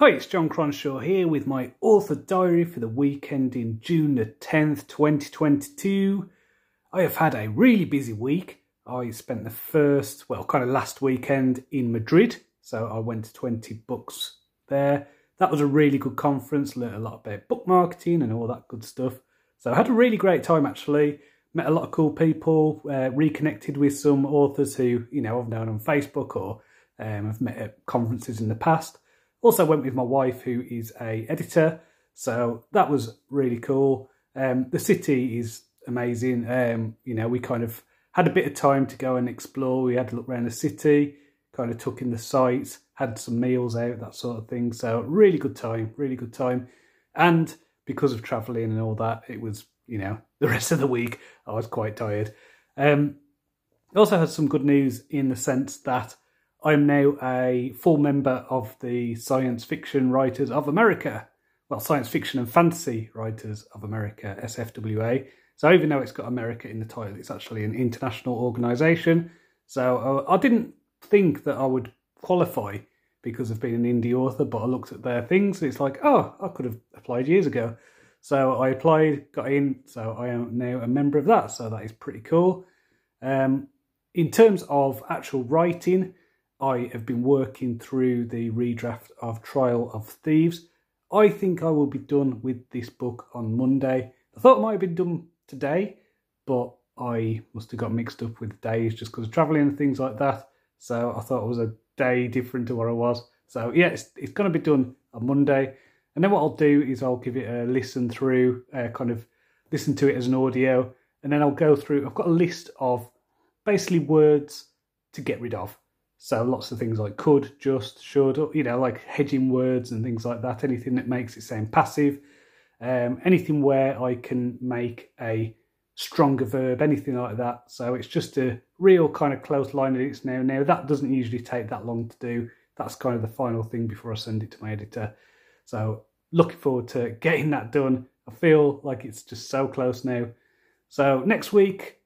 Hi, it's Jon Cronshaw here with my author diary for the weekend in June the 10th, 2022. I have had a really busy week. I spent the first, well, kind of last weekend in Madrid. So I went to 20 books there. That was a really good conference, learned a lot about book marketing and all that good stuff. So I had a really great time actually. Met a lot of cool people, uh, reconnected with some authors who, you know, I've known on Facebook or um, I've met at conferences in the past. Also went with my wife, who is a editor, so that was really cool. Um, the city is amazing. Um, you know, we kind of had a bit of time to go and explore. We had a look around the city, kind of took in the sights, had some meals out, that sort of thing. So really good time, really good time. And because of travelling and all that, it was, you know, the rest of the week I was quite tired. Um, also had some good news in the sense that I'm now a full member of the Science Fiction Writers of America. Well, Science Fiction and Fantasy Writers of America, SFWA. So even though it's got America in the title, it's actually an international organisation. So uh, I didn't think that I would qualify because of being an indie author, but I looked at their things. And it's like, oh, I could have applied years ago. So I applied, got in. So I am now a member of that. So that is pretty cool. Um, in terms of actual writing, I have been working through the redraft of Trial of Thieves. I think I will be done with this book on Monday. I thought it might have been done today, but I must have got mixed up with days just because of travelling and things like that. So I thought it was a day different to where I was. So yeah, it's, it's going to be done on Monday. And then what I'll do is I'll give it a listen through, uh, kind of listen to it as an audio. And then I'll go through, I've got a list of basically words to get rid of. So lots of things like could, just, should, you know, like hedging words and things like that. Anything that makes it sound passive. Um, anything where I can make a stronger verb, anything like that. So it's just a real kind of close line edits now. Now that doesn't usually take that long to do. That's kind of the final thing before I send it to my editor. So looking forward to getting that done. I feel like it's just so close now. So next week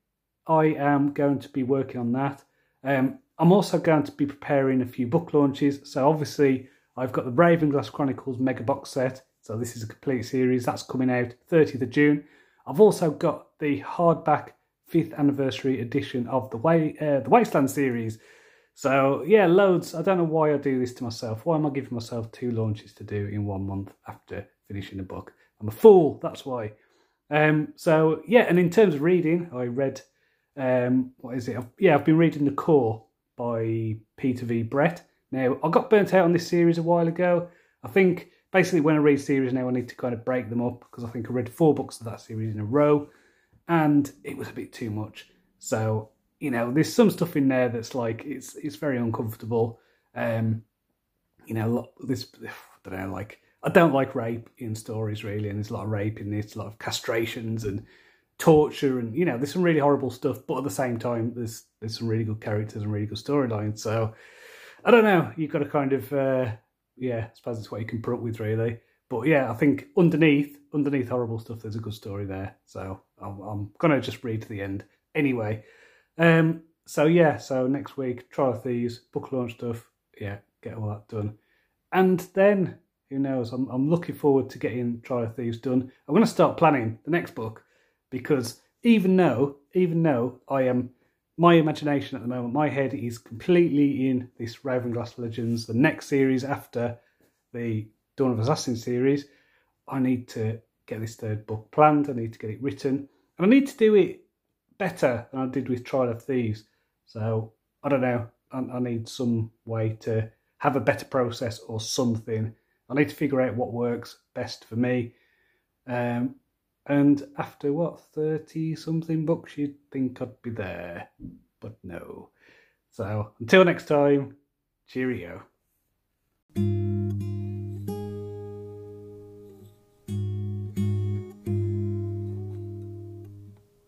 I am going to be working on that. Um, I'm also going to be preparing a few book launches. So obviously, I've got the Ravenglass Chronicles mega box set. So this is a complete series that's coming out 30th of June. I've also got the hardback fifth anniversary edition of the Way uh, the Wasteland series. So yeah, loads. I don't know why I do this to myself. Why am I giving myself two launches to do in one month after finishing a book? I'm a fool. That's why. Um, so yeah, and in terms of reading, I read um, what is it? I've, yeah, I've been reading the core by Peter V. Brett. Now, I got burnt out on this series a while ago. I think basically when I read series now, I need to kind of break them up because I think I read four books of that series in a row and it was a bit too much. So, you know, there's some stuff in there that's like, it's it's very uncomfortable. Um, you know, this, I don't know, like, I don't like rape in stories really, and there's a lot of rape in this, a lot of castrations and torture and you know there's some really horrible stuff but at the same time there's there's some really good characters and really good storylines. So i don't know. You've got to kind of uh yeah i suppose that's what you can put up with really. But yeah i think underneath underneath horrible stuff there's a good story there. So i'm, I'm gonna just read to the end anyway. Um so yeah so next week trial of thieves book launch stuff. Yeah get all that done. And then who knows? I'm, I'm looking forward to getting trial of thieves done. I'm going to start planning the next book because even though even though I am my imagination at the moment, my head is completely in this Ravenglass Legends, the next series after the Dawn of Assassin series. I need to get this third book planned. I need to get it written, and I need to do it better than I did with Trial of Thieves. So I don't know. I, I need some way to have a better process or something. I need to figure out what works best for me. Um, and after what, 30 something books, you'd think I'd be there. But no. So until next time, cheerio.